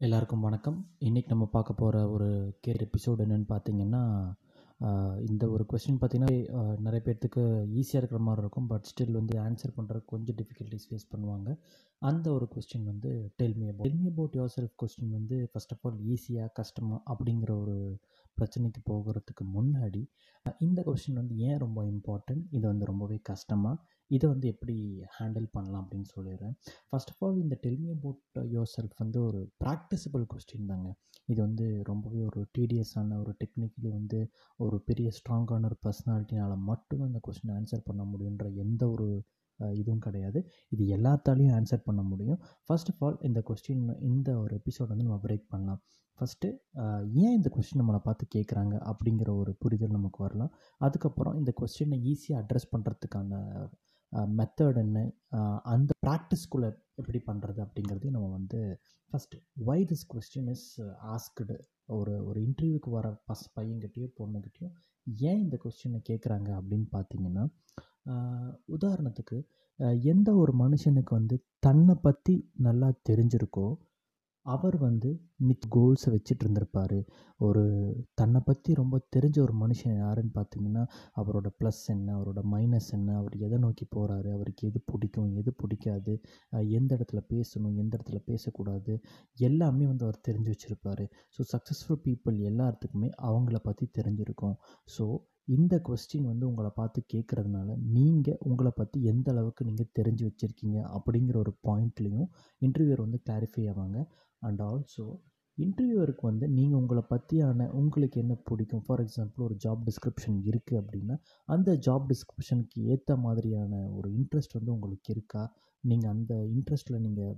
எல்லாருக்கும் வணக்கம். இன்றைக்கி நம்ம பார்க்க போகிற ஒரு கேர் எபிசோடு என்னென்னு பார்த்தீங்கன்னா, இந்த ஒரு கொஸ்டின் பார்த்தீங்கன்னா, நிறைய பேர்த்துக்கு ஈஸியாக இருக்கிற மாதிரி இருக்கும். பட் ஸ்டில் வந்து ஆன்சர் பண்ணுறதுக்கு கொஞ்சம் டிஃபிகல்ட்டிஸ் ஃபேஸ் பண்ணுவாங்க. அந்த ஒரு கொஸ்டின் வந்து tell me about tell me about yourself question வந்து ஃபஸ்ட் ஆஃப் ஆல் ஈஸியாக கஷ்டமாக அப்படிங்கிற ஒரு பிரச்சனைக்கு போகிறதுக்கு முன்னாடி, இந்த கொஸ்டின் வந்து ஏன் ரொம்ப இம்பார்ட்டன்ட்? இது வந்து ரொம்பவே கஷ்டமாக இதை வந்து எப்படி ஹேண்டில் பண்ணலாம் அப்படின்னு சொல்லிடுறேன் ஃபர்ஸ்ட் ஆஃப் ஆல் இந்த tell me about your self வந்து ஒரு ப்ராக்டிசபிள் கொஸ்டின் தாங்க. இது வந்து ரொம்பவே ஒரு டீடியஸான ஒரு டெக்னிக்கலி வந்து ஒரு பெரிய ஸ்ட்ராங்கான ஒரு பர்சனாலிட்டினால் மட்டும் அந்த இந்த கொஸ்டின் ஆன்சர் பண்ண முடியுன்ற எந்த ஒரு இதுவும் கிடையாது. இது எல்லாத்தாலையும் ஆன்சர் பண்ண முடியும். ஃபர்ஸ்ட் ஆஃப் ஆல் இந்த கொஸ்டின் இந்த ஒரு எபிசோட் வந்து நம்ம பிரேக் பண்ணலாம். ஃபஸ்ட்டு ஏன் இந்த கொஸ்டின் நம்மளை பார்த்து கேட்குறாங்க? அப்படிங்கிற ஒரு புரிதல் நமக்கு வரலாம். அதுக்கப்புறம் இந்த கொஸ்டினை ஈஸியாக அட்ரஸ் பண்ணுறதுக்கான மெத்தட் என்ன? அந்த ப்ராக்டிஸ்குள்ளே எப்படி பண்ணுறது அப்படிங்கிறதையும் நம்ம வந்து first why this question is asked ஒரு ஒரு இன்டர்வியூக்கு வர பஸ் பையன்கிட்டயோ, பொண்ணுகிட்டயோ ஏன் இந்த கொஸ்டினை கேட்குறாங்க அப்படின்னு பார்த்தீங்கன்னா, உதாரணத்துக்கு எந்த ஒரு மனுஷனுக்கு வந்து தன்னை பற்றி நல்லா தெரிஞ்சிருக்கோ, அவர் வந்து மித் கோல்ஸை வச்சுட்டு இருந்திருப்பார் ஒரு தன்னை பற்றி ரொம்ப தெரிஞ்ச ஒரு மனுஷன் யாருன்னு பார்த்தீங்கன்னா, அவரோட ப்ளஸ் என்ன? அவரோட மைனஸ் என்ன? அவர் எதை நோக்கி போகிறாரு அவருக்கு எது பிடிக்கும்? எது பிடிக்காது? எந்த இடத்துல பேசணும்? எந்த இடத்துல பேசக்கூடாது? எல்லாமே வந்து அவர் தெரிஞ்சு வச்சுருப்பார் ஸோ சக்ஸஸ்ஃபுல் பீப்பிள் எல்லாத்துக்குமே அவங்கள பற்றி தெரிஞ்சிருக்கும். ஸோ இந்த கொஸ்டின் வந்து உங்களை பார்த்து கேட்குறதுனால நீங்கள் உங்களை பற்றி எந்த அளவுக்கு நீங்கள் தெரிஞ்சு வச்சிருக்கீங்க? அப்படிங்கிற ஒரு பாயிண்ட்லேயும் இன்டர்வியூர் வந்து கிளாரிஃபை ஆவாங்க. அண்ட் ஆல்சோ இன்டர்வியூவருக்கு வந்து நீங்கள் உங்களை பற்றியான உங்களுக்கு என்ன பிடிக்கும்? ஃபார் எக்ஸாம்பிள் ஒரு ஜாப் டிஸ்கிரிப்ஷன் இருக்குது அப்படின்னா, அந்த ஜாப் டிஸ்கிரிப்ஷனுக்கு ஏற்ற மாதிரியான ஒரு இன்ட்ரெஸ்ட் வந்து உங்களுக்கு இருக்கா? நீங்கள் அந்த இன்ட்ரெஸ்ட்டில் நீங்கள்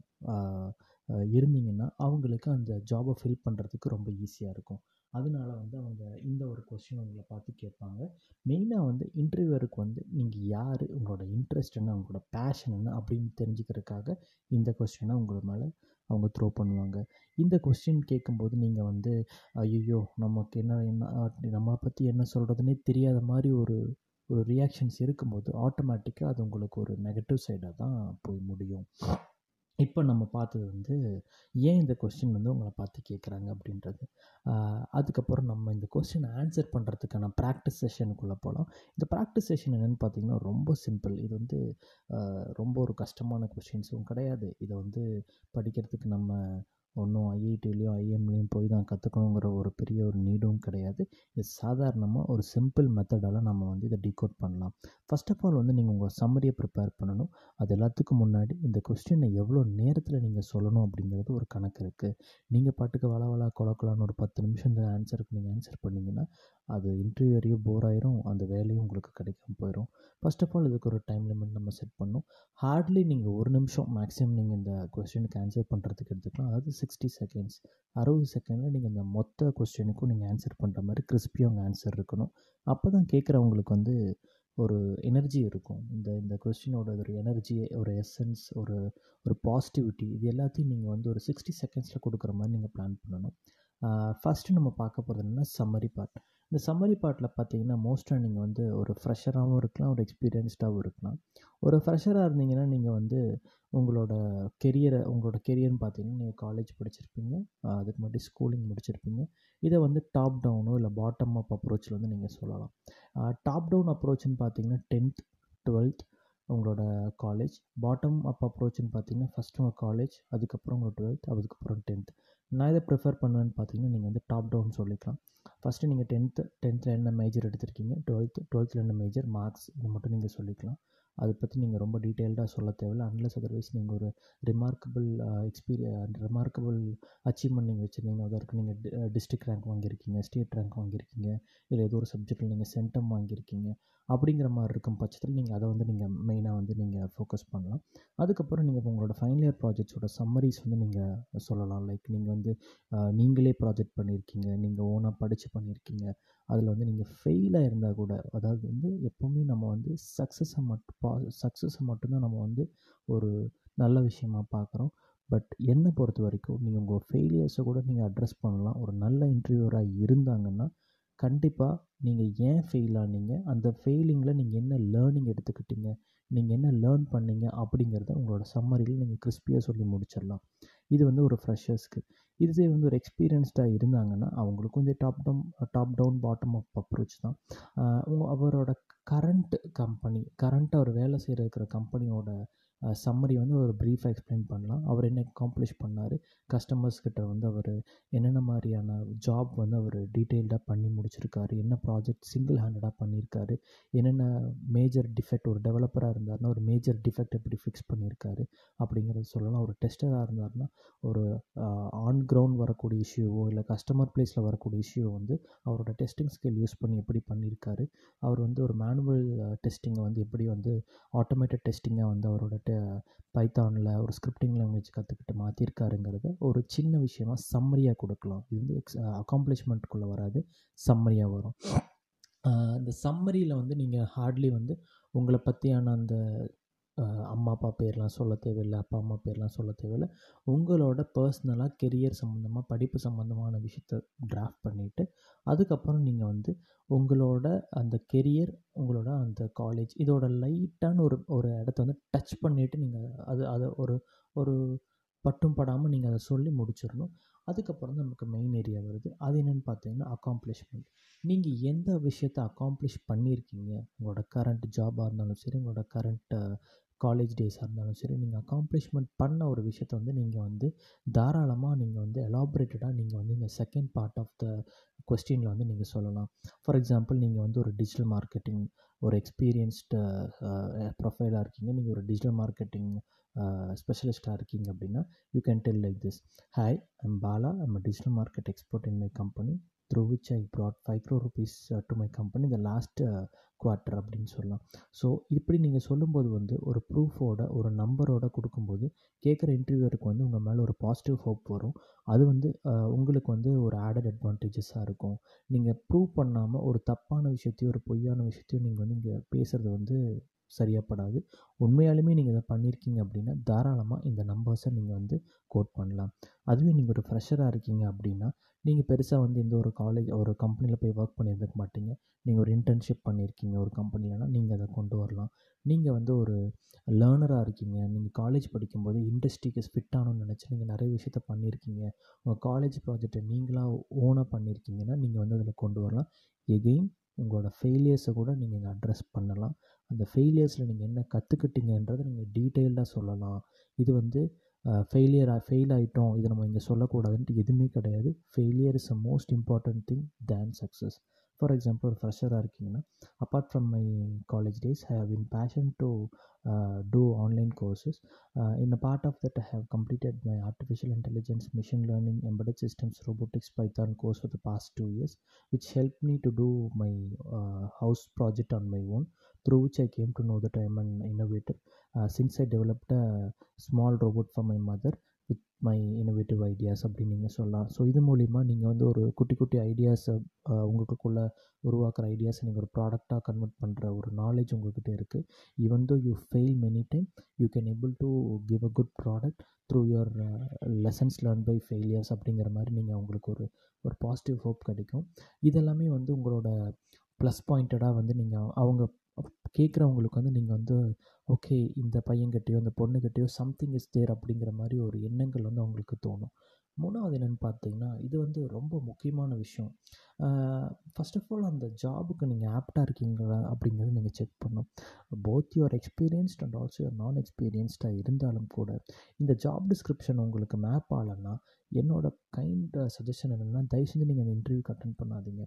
இருந்தீங்கன்னா, அவங்களுக்கு அந்த ஜாபை ஃபில் பண்ணுறதுக்கு ரொம்ப ஈஸியாக இருக்கும். அதனால வந்து அவங்க இந்த ஒரு கொஸ்டின் உங்களை பார்த்து கேட்பாங்க. மெயினாக வந்து இன்டர்வியூவருக்கு வந்து நீங்கள் யார் உங்களோட இன்ட்ரெஸ்ட் என்ன? உங்களோட பேஷன் என்ன? அப்படின்னு தெரிஞ்சுக்கிறதுக்காக இந்த கொஸ்டினை உங்களை மேலே அவங்க த்ரோ பண்ணுவாங்க. இந்த கொஸ்டின் கேட்கும்போது நீங்கள் வந்து, ஐயோ நமக்கு என்ன என்ன நம்மளை பற்றி என்ன சொல்கிறதுனே தெரியாத மாதிரி ஒரு ஒரு ரியாக்ஷன்ஸ் இருக்கும்போது, ஆட்டோமேட்டிக்காக அது உங்களுக்கு ஒரு நெகட்டிவ் சைடாக தான் போய் முடியும். இப்போ நம்ம பார்த்தது வந்து, ஏன் இந்த கொஸ்டின் வந்து உங்களை பார்த்து கேட்குறாங்க அப்படின்றது. அதுக்கப்புறம் நம்ம இந்த கொஸ்டின் ஆன்சர் பண்ணுறதுக்கான ப்ராக்டிஸ் செஷனுக்குள்ளே போகலாம் இந்த ப்ராக்டிஸ் செஷன் என்னென்னு பார்த்தீங்கன்னா, ரொம்ப சிம்பிள். இது வந்து ரொம்ப ஒரு கஷ்டமான கொஸ்டின்ஸும் கிடையாது. இதை வந்து படிக்கிறதுக்கு நம்ம ஒன்றும் ஐஐடிலையோ ஐஎம்லேயும் போய் தான் கற்றுக்கணுங்கிற ஒரு பெரிய ஒரு நீடும் கிடையாது. இது சாதாரணமாக ஒரு சிம்பிள் மெத்தடால நம்ம வந்து இதை டிகோட் பண்ணலாம். ஃபர்ஸ்ட் ஆஃப் ஆல் வந்து நீங்கள் உங்கள் சம்மரிய ப்ரிப்பேர் பண்ணணும். அது எல்லாத்துக்கும் முன்னாடி இந்த கொஸ்டினை எவ்வளோ நேரத்தில் நீங்கள் சொல்லணும் அப்படிங்கிறது ஒரு கணக்கு இருக்குது நீங்கள் பாட்டுக்கு வள வள கொழகொழன்னு ஒரு 10 நிமிஷம் இந்த ஆன்சருக்கு நீங்கள் ஆன்சர் பண்ணீங்கன்னா, அது இன்டர்வியூவரையும் போர் ஆயிரும். அந்த வேலையும் உங்களுக்கு கிடைக்காம போயிடும் ஃபர்ஸ்ட் ஆஃப் ஆல் இதுக்கு ஒரு டைம் லிமிட் நம்ம செட் பண்ணணும். ஹார்ட்லி நீங்கள் ஒரு நிமிஷம் மேக்ஸிமம் நீங்கள் இந்த கொஸ்டினுக்கு ஆன்சர் பண்ணுறதுக்கு எடுத்துக்கலாம். அதாவது 60 செகண்ட்ஸ் அறுபது செகண்டில் நீங்கள் இந்த மொத்த கொஸ்டினுக்கும் நீங்கள் ஆன்சர் பண்ணுற மாதிரி கிறிஸ்பியாக உங்கள் ஆன்சர் இருக்கணும். அப்போ தான் கேட்குறவங்களுக்கு வந்து ஒரு எனர்ஜி இருக்கும். இந்த இந்த கொஸ்டினோட ஒரு எனர்ஜி, ஒரு எசன்ஸ், ஒரு ஒரு பாசிட்டிவிட்டி இது எல்லாத்தையும் நீங்கள் வந்து ஒரு சிக்ஸ்டி செகண்ட்ஸில் கொடுக்குற மாதிரி நீங்கள் பிளான் பண்ணணும். ஃபஸ்ட்டு ஃபர்ஸ்ட்டு நம்ம பார்க்க போகிறது என்னென்னா சம்மரி பார்ட். இந்த சம்மரி பாட்டில் பார்த்தீங்கன்னா, மோஸ்ட்டாக நீங்கள் வந்து ஒரு ஃப்ரெஷராகவும் இருக்கலாம், ஒரு எக்ஸ்பீரியன்ஸ்டாகவும் இருக்கலாம். ஒரு ஃப்ரெஷராக இருந்தீங்கன்னா, நீங்கள் வந்து உங்களோட கெரியரை உங்களோட கெரியர்னு பார்த்தீங்கன்னா, நீங்கள் காலேஜ் படிச்சிருப்பீங்க. அதுக்கு முன்னாடி ஸ்கூலிங் முடிச்சிருப்பீங்க. இதை வந்து டாப் டவுனோ, இல்லை பாட்டம் அப் அப்ரோச்சில் வந்து நீங்கள் சொல்லலாம். டாப் டவுன் அப்ரோச்சுன்னு பார்த்தீங்கன்னா, 10த், 12த் உங்களோட காலேஜ். பாட்டம் அப் அப்ரோச்சுன்னு பார்த்தீங்கன்னா, ஃபர்ஸ்ட் உங்கள் காலேஜ், அதுக்கப்புறம் உங்களோட டுவெல்த் அதுக்கப்புறம் 10த். நான் இதை ப்ரிஃபர் பண்ணுவேன்னு பார்த்தீங்கன்னா, நீங்கள் வந்து டாப் டவுன் சொல்லிக்கலாம். ஃபர்ஸ்ட்டு நீங்கள் டென்த்து டென்த்தில் என்ன மேஜர் எடுத்திருக்கீங்க? 12த் 12த்ல என்ன மேஜர்? மார்க்ஸ் இத மட்டும் நீங்கள் சொல்லிக்கலாம். அதை பற்றி நீங்கள் ரொம்ப டீட்டெயில்டாக சொல்ல தேவையில்ல. அன்லெஸ் அதர்வைஸ் நீங்கள் ஒரு ரிமார்க்கபிள் எக்ஸ்பீரிய ரிமார்க்கபிள் அச்சீவ்மெண்ட் நீங்கள் வச்சுருந்தீங்க அதற்கு நீங்கள் டி டிஸ்ட்ரிக்ட் ரேங்க் வாங்கியிருக்கீங்க, ஸ்டேட் ரேங்க் வாங்கியிருக்கீங்க, இல்லை ஏதோ ஒரு சப்ஜெக்ட்டில் நீங்கள் சென்டம் வாங்கியிருக்கீங்க. அப்படிங்கிற மாதிரி இருக்கும் பட்சத்தில் நீங்கள் அதை வந்து நீங்கள் மெயினாக வந்து நீங்கள் ஃபோக்கஸ் பண்ணலாம். அதுக்கப்புறம் நீங்கள் உங்களோட ஃபைனல் இயர் ப்ராஜெக்ட்ஸோட சம்மரிஸ் வந்து நீங்கள் சொல்லலாம். லைக் நீங்கள் வந்து நீங்களே ப்ராஜெக்ட் பண்ணியிருக்கீங்க. நீங்கள் ஓனாக படித்து பண்ணியிருக்கீங்க. அதில் வந்து நீங்கள் ஃபெயிலாக இருந்தால் கூட, அதாவது வந்து எப்போவுமே நம்ம வந்து சக்ஸஸை மட்டும் பா சக்ஸஸை மட்டும்தான் நம்ம வந்து ஒரு நல்ல விஷயமா பார்க்குறோம். பட் என்னை பொறுத்த வரைக்கும் நீங்கள் உங்கள் ஃபெயிலியர்ஸை கூட நீங்கள் அட்ரஸ் பண்ணலாம். ஒரு நல்ல இன்டர்வியூவரா இருந்தாங்கன்னா, கண்டிப்பாக நீங்கள் ஏன் ஃபெயில் ஆனீங்க? அந்த ஃபெயிலிங்கில் நீங்கள் என்ன லேர்னிங் எடுத்துக்கிட்டீங்க? நீங்கள் என்ன லேர்ன் பண்ணீங்க அப்படிங்கிறத உங்களோட சம்மரியில் நீங்கள் கிறிஸ்பியாக சொல்லி முடிச்சிடலாம். இது வந்து ஒரு ஃப்ரெஷர்ஸ்க்கு இதுவே வந்து ஒரு எக்ஸ்பீரியன்ஸ்டாக இருந்தாங்கன்னா அவங்களுக்கு கொஞ்சம் top down top down bottom up approach தான். அவரோட கரண்ட் கம்பெனி கரண்ட்டாக அவர் வேலை செய்கிற இருக்கிற கம்பெனியோட சம்மரி வந்து ஒரு ப்ரீஃபாக எக்ஸ்பிளைன் பண்ணலாம். அவர் என்ன அக்காம்ப்ளிஷ் பண்ணார்? கஸ்டமர்ஸ் கிட்ட வந்து அவர் என்னென்ன மாதிரியான ஜாப் வந்து அவர் டீட்டெயில்டாக பண்ணி முடிச்சிருக்காரு? என்ன ப்ராஜெக்ட் சிங்கிள் ஹேண்டடாக பண்ணியிருக்காரு என்னென்ன மேஜர் டிஃபெக்ட் ஒரு டெவலப்பராக இருந்தாருன்னா ஒரு மேஜர் டிஃபெக்ட் எப்படி ஃபிக்ஸ் பண்ணியிருக்காரு அப்படிங்கிறத சொல்லலாம். ஒரு டெஸ்டராக இருந்தாருன்னா ஒரு ஆன் கிரவுண்ட் வரக்கூடிய இஷ்யூவோ இல்லை கஸ்டமர் ப்ளேஸில் வரக்கூடிய இஷ்யூவோ வந்து அவரோட டெஸ்டிங் ஸ்கில் யூஸ் பண்ணி எப்படி பண்ணியிருக்காரு அவர் வந்து ஒரு மேனுவல் டெஸ்டிங்கை வந்து எப்படி வந்து ஆட்டோமேட்டட் டெஸ்டிங்காக வந்து அவரோட பைத்தானில் ஒரு ஸ்கிரிப்டிங் லாங்குவேஜ் கற்றுக்கிட்டு மாற்றிருக்காருங்கிறத ஒரு சின்ன விஷயமா சம்மரியாக கொடுக்கலாம். இது வந்து எக்ஸ் அக்காம்ப்ளிஷ்மெண்ட்டுக்குள்ளே வராது சம்மரியாக வரும். இந்த சம்மரியில் வந்து நீங்கள் ஹார்ட்லி வந்து உங்களை பற்றியான அந்த அம்மா அப்பா பேர்லாம் சொல்ல தேவையில்லை அப்பா அம்மா பேர்லாம் சொல்ல தேவையில்லை. உங்களோட பர்சனலாக கெரியர் சம்மந்தமாக படிப்பு சம்மந்தமான விஷயத்த டிராஃப்ட் பண்ணிவிட்டு அதுக்கப்புறம் நீங்கள் வந்து உங்களோட அந்த கெரியர் உங்களோட அந்த காலேஜ் இதோட லைட்டான ஒரு ஒரு இடத்த வந்து டச் பண்ணிவிட்டு நீங்கள் அது அதை ஒரு ஒரு பட்டும் படாமல் நீங்கள் அதை சொல்லி முடிச்சிடணும். அதுக்கப்புறம் நமக்கு மெயின் ஏரியா வருது. அது என்னென்னு பார்த்தீங்கன்னா அக்காம்ப்ளிஷ்மெண்ட் நீங்கள் எந்த விஷயத்தை அக்காம்ப்ளிஷ் பண்ணியிருக்கீங்க? உங்களோட கரண்ட் ஜாபாக இருந்தாலும் சரி உங்களோட கரண்ட் காலேஜ் டேஸாக இருந்தாலும் சரி நீங்கள் அக்காம்ப்ளிஷ்மெண்ட் பண்ண ஒரு விஷயத்த வந்து நீங்கள் வந்து தாராளமாக நீங்கள் வந்து எலாபரேட்டடாக நீங்கள் வந்து இந்த செகண்ட் பார்ட் ஆஃப் த கொஸ்டினில் வந்து நீங்கள் சொல்லலாம். ஃபார் எக்ஸாம்பிள் நீங்கள் வந்து ஒரு டிஜிட்டல் மார்க்கெட்டிங் ஒரு எக்ஸ்பீரியன்ஸ்டு ப்ரொஃபைலாக இருக்கீங்க. நீங்கள் ஒரு டிஜிட்டல் மார்க்கெட்டிங் ஸ்பெஷலிஸ்ட்டாக இருக்கீங்க அப்படின்னா you can tell like this hi I'm Bala I'm digital market export in my company through which I brought five crore rupees to my company இந்த லாஸ்ட் குவார்ட்டர் அப்படின்னு சொல்லலாம். ஸோ இப்படி நீங்கள் சொல்லும்போது வந்து ஒரு ப்ரூஃபோட ஒரு நம்பரோட கொடுக்கும்போது கேட்குற இன்டர்வியூருக்கு வந்து உங்கள் மேலே ஒரு பாசிட்டிவ் ஹோப் வரும். அது வந்து உங்களுக்கு வந்து ஒரு ஆடட் அட்வான்டேஜஸாக இருக்கும். நீங்கள் ப்ரூவ் பண்ணாமல் ஒரு தப்பான விஷயத்தையும் ஒரு பொய்யான விஷயத்தையும் நீங்கள் வந்து இங்கே பேசுகிறது வந்து சரியாகப்படாது உண்மையாலுமே நீங்கள் இதை பண்ணியிருக்கீங்க அப்படின்னா தாராளமாக இந்த நம்பர்ஸை நீங்கள் வந்து கோட் பண்ணலாம். அதுவே நீங்கள் ஒரு ஃப்ரெஷராக இருக்கீங்க அப்படின்னா நீங்கள் பெருசாக வந்து எந்த ஒரு காலேஜ் ஒரு கம்பெனியில் போய் ஒர்க் பண்ணியிருக்க மாட்டீங்க. நீங்கள் ஒரு இன்டர்ன்ஷிப் பண்ணியிருக்கீங்க ஒரு கம்பெனிலனா நீங்கள் அதை கொண்டு வரலாம். நீங்கள் வந்து ஒரு லேர்னராக இருக்கீங்க. நீங்கள் காலேஜ் படிக்கும்போது இண்டஸ்ட்ரிக்கு ஃபிட் ஆகணும்னு நினச்சி நீங்கள் நிறைய விஷயத்த பண்ணியிருக்கீங்க. உங்கள் காலேஜ் ப்ராஜெக்டை நீங்களாக ஓனாக பண்ணியிருக்கீங்கன்னா நீங்கள் வந்து அதில் கொண்டு வரலாம். எகெயின் உங்களோட ஃபெயிலியர்ஸை கூட நீங்கள் இங்கே அட்ரஸ் பண்ணலாம். அந்த ஃபெயிலியர்ஸில் நீங்கள் என்ன கற்றுக்கிட்டீங்கன்றதை நீங்கள் டீட்டெயில்டாக சொல்லலாம். இது வந்து ஃபெயிலியர் ஃபெயில் ஆகிட்டோம் இதை நம்ம இங்கே சொல்லக்கூடாதுன்ட்டு எதுவுமே கிடையாது. Failure is a most important thing then success for example fresher arkina apart from my college days i have been passionate to uh, do online courses. Uh, in a part of that i have completed my artificial intelligence machine learning embedded systems robotics python course for the past two years which helped me to do my uh, house project on my own through which i came to know that i am an innovator. Since i developed a small robot for my mother with my innovative ideas அப்படின்னு நீங்கள் சொல்லலாம். So இது மூலிமா நீங்கள் வந்து ஒரு குட்டி குட்டி ஐடியாஸை உங்களுக்குள்ளே உருவாக்குற ஐடியாஸை நீங்கள் ஒரு ப்ராடக்டாக கன்வெர்ட் பண்ணுற ஒரு நாலேஜ் உங்கள்கிட்ட இருக்குது even though you fail many time you can able to give a good product through your lessons learn by failures அப்படிங்கிற மாதிரி நீங்கள் உங்களுக்கு ஒரு ஒரு பாசிட்டிவ் ஹோப் கிடைக்கும். இதெல்லாமே வந்து உங்களோட ப்ளஸ் பாயிண்டடாக வந்து நீங்கள் அவங்க கேட்குறவங்களுக்கு வந்து நீங்கள் வந்து ஓகே இந்த பையன்கிட்டயோ இந்த பொண்ணுக்கிட்டேயோ சம்திங் இஸ் தேர் அப்படிங்கிற மாதிரி ஒரு எண்ணங்கள் வந்து அவங்களுக்கு தோணும். மூணாவது என்னென்னு பார்த்தீங்கன்னா இது வந்து ரொம்ப முக்கியமான விஷயம். ஃபர்ஸ்ட் ஆஃப் ஆல் அந்த ஜாபுக்கு நீங்கள் ஆப்டாக இருக்கீங்களா அப்படிங்கிறத நீங்கள் செக் பண்ணும் both your experienced and also your non எக்ஸ்பீரியன்ஸ்டாக இருந்தாலும் கூட இந்த ஜாப் டிஸ்கிரிப்ஷன் உங்களுக்கு மேப் ஆகலைன்னா என்னோட கைண்ட் சஜஷன் என்னென்னா தயவு செஞ்சு நீங்கள் அந்த இன்டர்வியூக்கு அட்டன் பண்ணாதீங்க.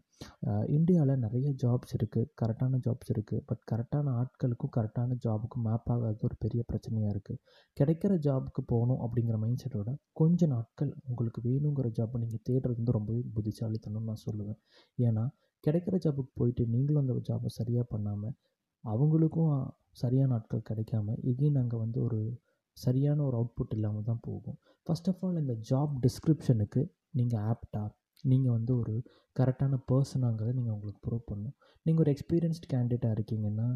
இந்தியாவில் நிறைய ஜாப்ஸ் இருக்குது கரெக்டான ஜாப்ஸ் இருக்குது பட் கரெக்டான ஆட்களுக்கும் கரெக்டான ஜாபுக்கும் மேப் ஆகாதது ஒரு பெரிய பிரச்சனையாக இருக்குது கிடைக்கிற ஜாபுக்கு போகணும் அப்படிங்கிற மைண்ட் செட்டோட கொஞ்ச நாட்கள் உங்களுக்கு வேணுங்கிற ஜாப்பை நீங்கள் தேடுறது வந்து ரொம்பவே புத்திசாலித்தனம்னு நான் சொல்லுவேன். ஏன்னா கிடைக்கிற ஜாபுக்கு போயிட்டு நீங்களும் அந்த ஜாபை சரியாக பண்ணாமல் அவங்களுக்கும் சரியான ஆட்கள் கிடைக்காம எகெயின் அங்கே வந்து ஒரு சரியான ஒரு அவுட்புட் இல்லாமல் தான் போகும். ஃபர்ஸ்ட் ஆஃப் ஆல் இந்த ஜாப் டிஸ்கிரிப்ஷனுக்கு நீங்கள் ஆப்டா நீங்கள் வந்து ஒரு கரெக்டான பர்சனாங்கிறத நீங்கள் உங்களுக்கு ப்ரூவ் பண்ணணும் நீங்கள் ஒரு எக்ஸ்பீரியன்ஸ்ட் கேண்டிடேட்டாக இருக்கீங்கன்னா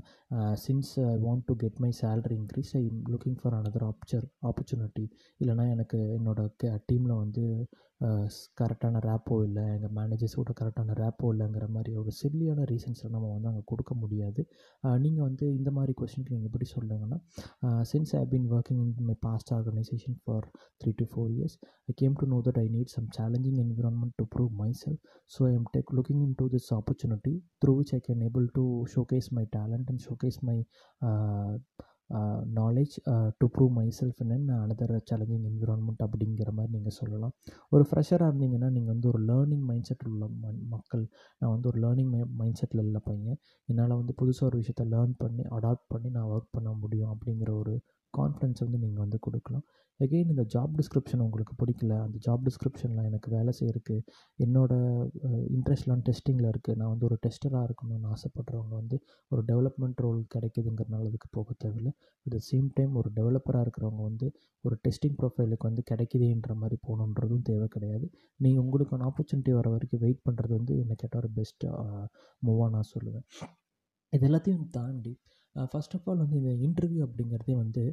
since I want to get my salary increase I looking for another oppor opportunity இல்லைனா எனக்கு என்னோட டீமில் வந்து கரெக்டான ரேப்போ இல்லை எங்கள் மேனேஜர்ஸோட கரெக்டான ரேப்போ இல்லைங்கிற மாதிரி ஒரு சில்லியான ரீசன்ஸை நம்ம வந்து அங்கே கொடுக்க முடியாது. நீங்கள் வந்து இந்த மாதிரி கொஷினுக்கு நீங்கள் எப்படி சொல்லுங்கன்னா since I been working in my past organisation for three to four years I came to know that I need some challenging environment to prove myself so I am take looking in to this opportunity through which I can able to showcase my talent and showcase my knowledge to prove myself and another challenging environment அப்படிங்கிற மாதிரி நீங்கள் சொல்லலாம். ஒரு ஃப்ரெஷராக இருந்தீங்கன்னா நீங்கள் வந்து ஒரு learning mind set உள்ள மக்கள் நான் வந்து ஒரு லேர்னிங் மை மைண்ட் செட்டில் இல்லை பையன். என்னால் வந்து புதுசாக ஒரு விஷயத்த லேர்ன் பண்ணி அடாப்ட் பண்ணி நான் ஒர்க் பண்ண முடியும் அப்படிங்கிற ஒரு கான்ஃபிடென்ஸ் வந்து நீங்கள் வந்து கொடுக்கலாம். எகெயின் இந்த ஜாப் டிஸ்கிரிப்ஷன் உங்களுக்கு பிடிக்கல அந்த ஜாப் டிஸ்கிரிப்ஷனில் எனக்கு வேலை செய்கிறதுக்கு என்னோடய இன்ட்ரெஸ்ட்லாம் டெஸ்டிங்கில் இருக்குது நான் வந்து ஒரு டெஸ்டராக இருக்கணும்னு ஆசைப்பட்றவங்க வந்து ஒரு டெவலப்மெண்ட் ரோல் கிடைக்குதுங்கிறனால அதுக்கு போக தேவையில்லை. அட் த சேம் டைம் ஒரு டெவலப்பராக இருக்கிறவங்க வந்து ஒரு டெஸ்டிங் ப்ரொஃபைலுக்கு வந்து கிடைக்குதுன்ற மாதிரி போகணுன்றதும் தேவை கிடையாது. நீங்கள் உங்களுக்கான ஆப்பர்ச்சுனிட்டி வர வரைக்கும் வெயிட் பண்ணுறது வந்து என்ன கேட்டால் ஒரு பெஸ்ட்டு மூவாக நான் சொல்லுவேன். இது எல்லாத்தையும் தாண்டி ஃபஸ்ட் ஆஃப் ஆல் வந்து இந்த இன்டர்வியூ அப்படிங்கிறதே வந்து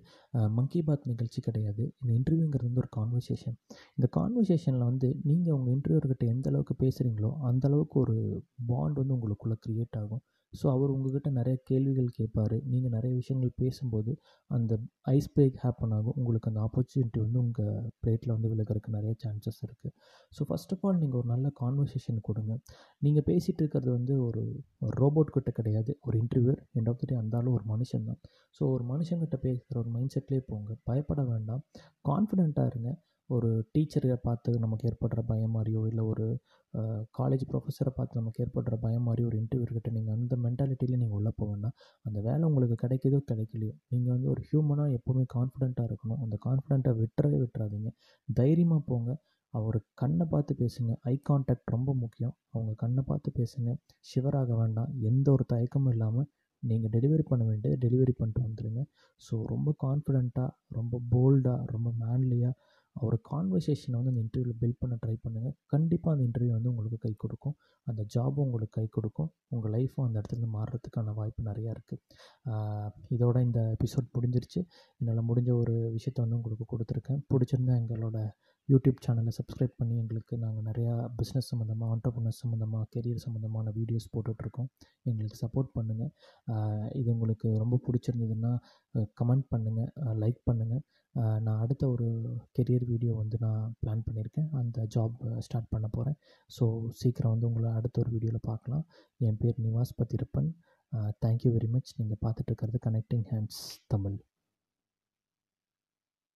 மங்கி பாத் நிகழ்ச்சி கிடையாது. இந்த இன்டர்வியூங்கிறது வந்து ஒரு கான்வர்சேஷன் இந்த கான்வர்சேஷனில் வந்து நீங்கள் உங்கள் இன்டர்வியூர்கிட்ட எந்த அளவுக்கு பேசுகிறீங்களோ அந்த அளவுக்கு ஒரு பாண்ட் வந்து உங்களுக்குள்ளே க்ரியேட் ஆகும். ஸோ அவர் உங்ககிட்ட நிறைய கேள்விகள் கேட்பார். நீங்கள் நிறைய விஷயங்கள் பேசும்போது அந்த ஐஸ் பிரேக் ஹேப்பன் ஆகும். உங்களுக்கு அந்த ஆப்பர்ச்சுனிட்டி வந்து உங்கள் பிளேட்டில் வந்து விழுகிறதுக்கு நிறைய சான்சஸ் இருக்குது ஸோ ஃபஸ்ட் ஆஃப் ஆல் நீங்கள் ஒரு நல்ல கான்வர்சேஷன் கொடுங்க. நீங்கள் பேசிகிட்டு இருக்கிறது வந்து ஒரு ரோபோட் கிட்ட கிடையாது. ஒரு interviewer end of the day அந்தாலும் ஒரு மனுஷன் தான் ஸோ ஒரு மனுஷங்கிட்ட பேசுகிற ஒரு மைண்ட் செட்லேயே போங்க. பயப்பட வேண்டாம். கான்ஃபிடெண்ட்டாக இருங்க. ஒரு டீச்சரை பார்த்து நமக்கு ஏற்படுற பயம் மாதிரியோ இல்லை ஒரு காலேஜ் ப்ரொஃபஸரை பார்த்து நமக்கு ஏற்படுற பயம் மாதிரி ஒரு இன்டர்வியூர்கிட்ட நீங்கள் அந்த மென்டாலிட்டியில் நீங்கள் உள்ளே போக வேண்டாம். அந்த வேலை உங்களுக்கு கிடைக்கிதோ கிடைக்கலையோ நீங்கள் வந்து ஒரு ஹியூமனாக எப்போவுமே கான்ஃபிடெண்ட்டாக இருக்கணும். அந்த கான்ஃபிடென்ட்டை விட்டுறவே விட்டுறாதீங்க. தைரியமாக போங்க. அவர் கண்ணை பார்த்து பேசுங்க. ஐ கான்டாக்ட் ரொம்ப முக்கியம். அவங்க கண்ணை பார்த்து பேசுங்க. ஷிவராக வேண்டாம். எந்த ஒரு தயக்கமும் இல்லாமல் நீங்கள் டெலிவரி பண்ண வேண்டியது டெலிவரி பண்ணிட்டு வந்துடுங்க ஸோ ரொம்ப கான்ஃபிடெண்ட்டாக ரொம்ப போல்டாக ரொம்ப மேன்லியாக ஒரு கான்வர்சேஷனை வந்து அந்த இன்டர்வியூவில் பில்ட் பண்ண ட்ரை பண்ணுங்கள் கண்டிப்பாக அந்த இன்டர்வியூ வந்து உங்களுக்கு கை கொடுக்கும். அந்த ஜாபும் உங்களுக்கு கை கொடுக்கும். உங்கள் லைஃப்பும் அந்த இடத்துல மாறுறதுக்கான வாய்ப்பு நிறையா இருக்குது இதோட இந்த எபிசோட் முடிஞ்சிருச்சு. என்னால் முடிஞ்ச ஒரு விஷயத்த வந்து உங்களுக்கு கொடுத்துருக்கேன். பிடிச்சிருந்தா எங்களோட யூடியூப் சேனலை சப்ஸ்கிரைப் பண்ணி எங்களுக்கு நாங்கள் நிறையா பிஸ்னஸ் சம்மந்தமாக ஆண்டர்பனர்ஸ் சம்மந்தமாக கெரியர் சம்மந்தமான வீடியோஸ் போட்டுட்ருக்கோம். எங்களுக்கு சப்போர்ட் பண்ணுங்கள் இது உங்களுக்கு ரொம்ப பிடிச்சிருந்ததுன்னா கமெண்ட் பண்ணுங்கள் லைக் பண்ணுங்கள் நான் அடுத்த ஒரு கெரியர் வீடியோ வந்து நான் பிளான் பண்ணியிருக்கேன். அந்த ஜாப் ஸ்டார்ட் பண்ண போகிறேன் ஸோ சீக்கிரம் வந்து உங்களை அடுத்த ஒரு வீடியோவில் பார்க்கலாம். என் பேர் Nivas Pathirappan. Thank you very much நீங்கள் பார்த்துட்டு இருக்கிறது கனெக்டிங் ஹேண்ட்ஸ் தமிழ்.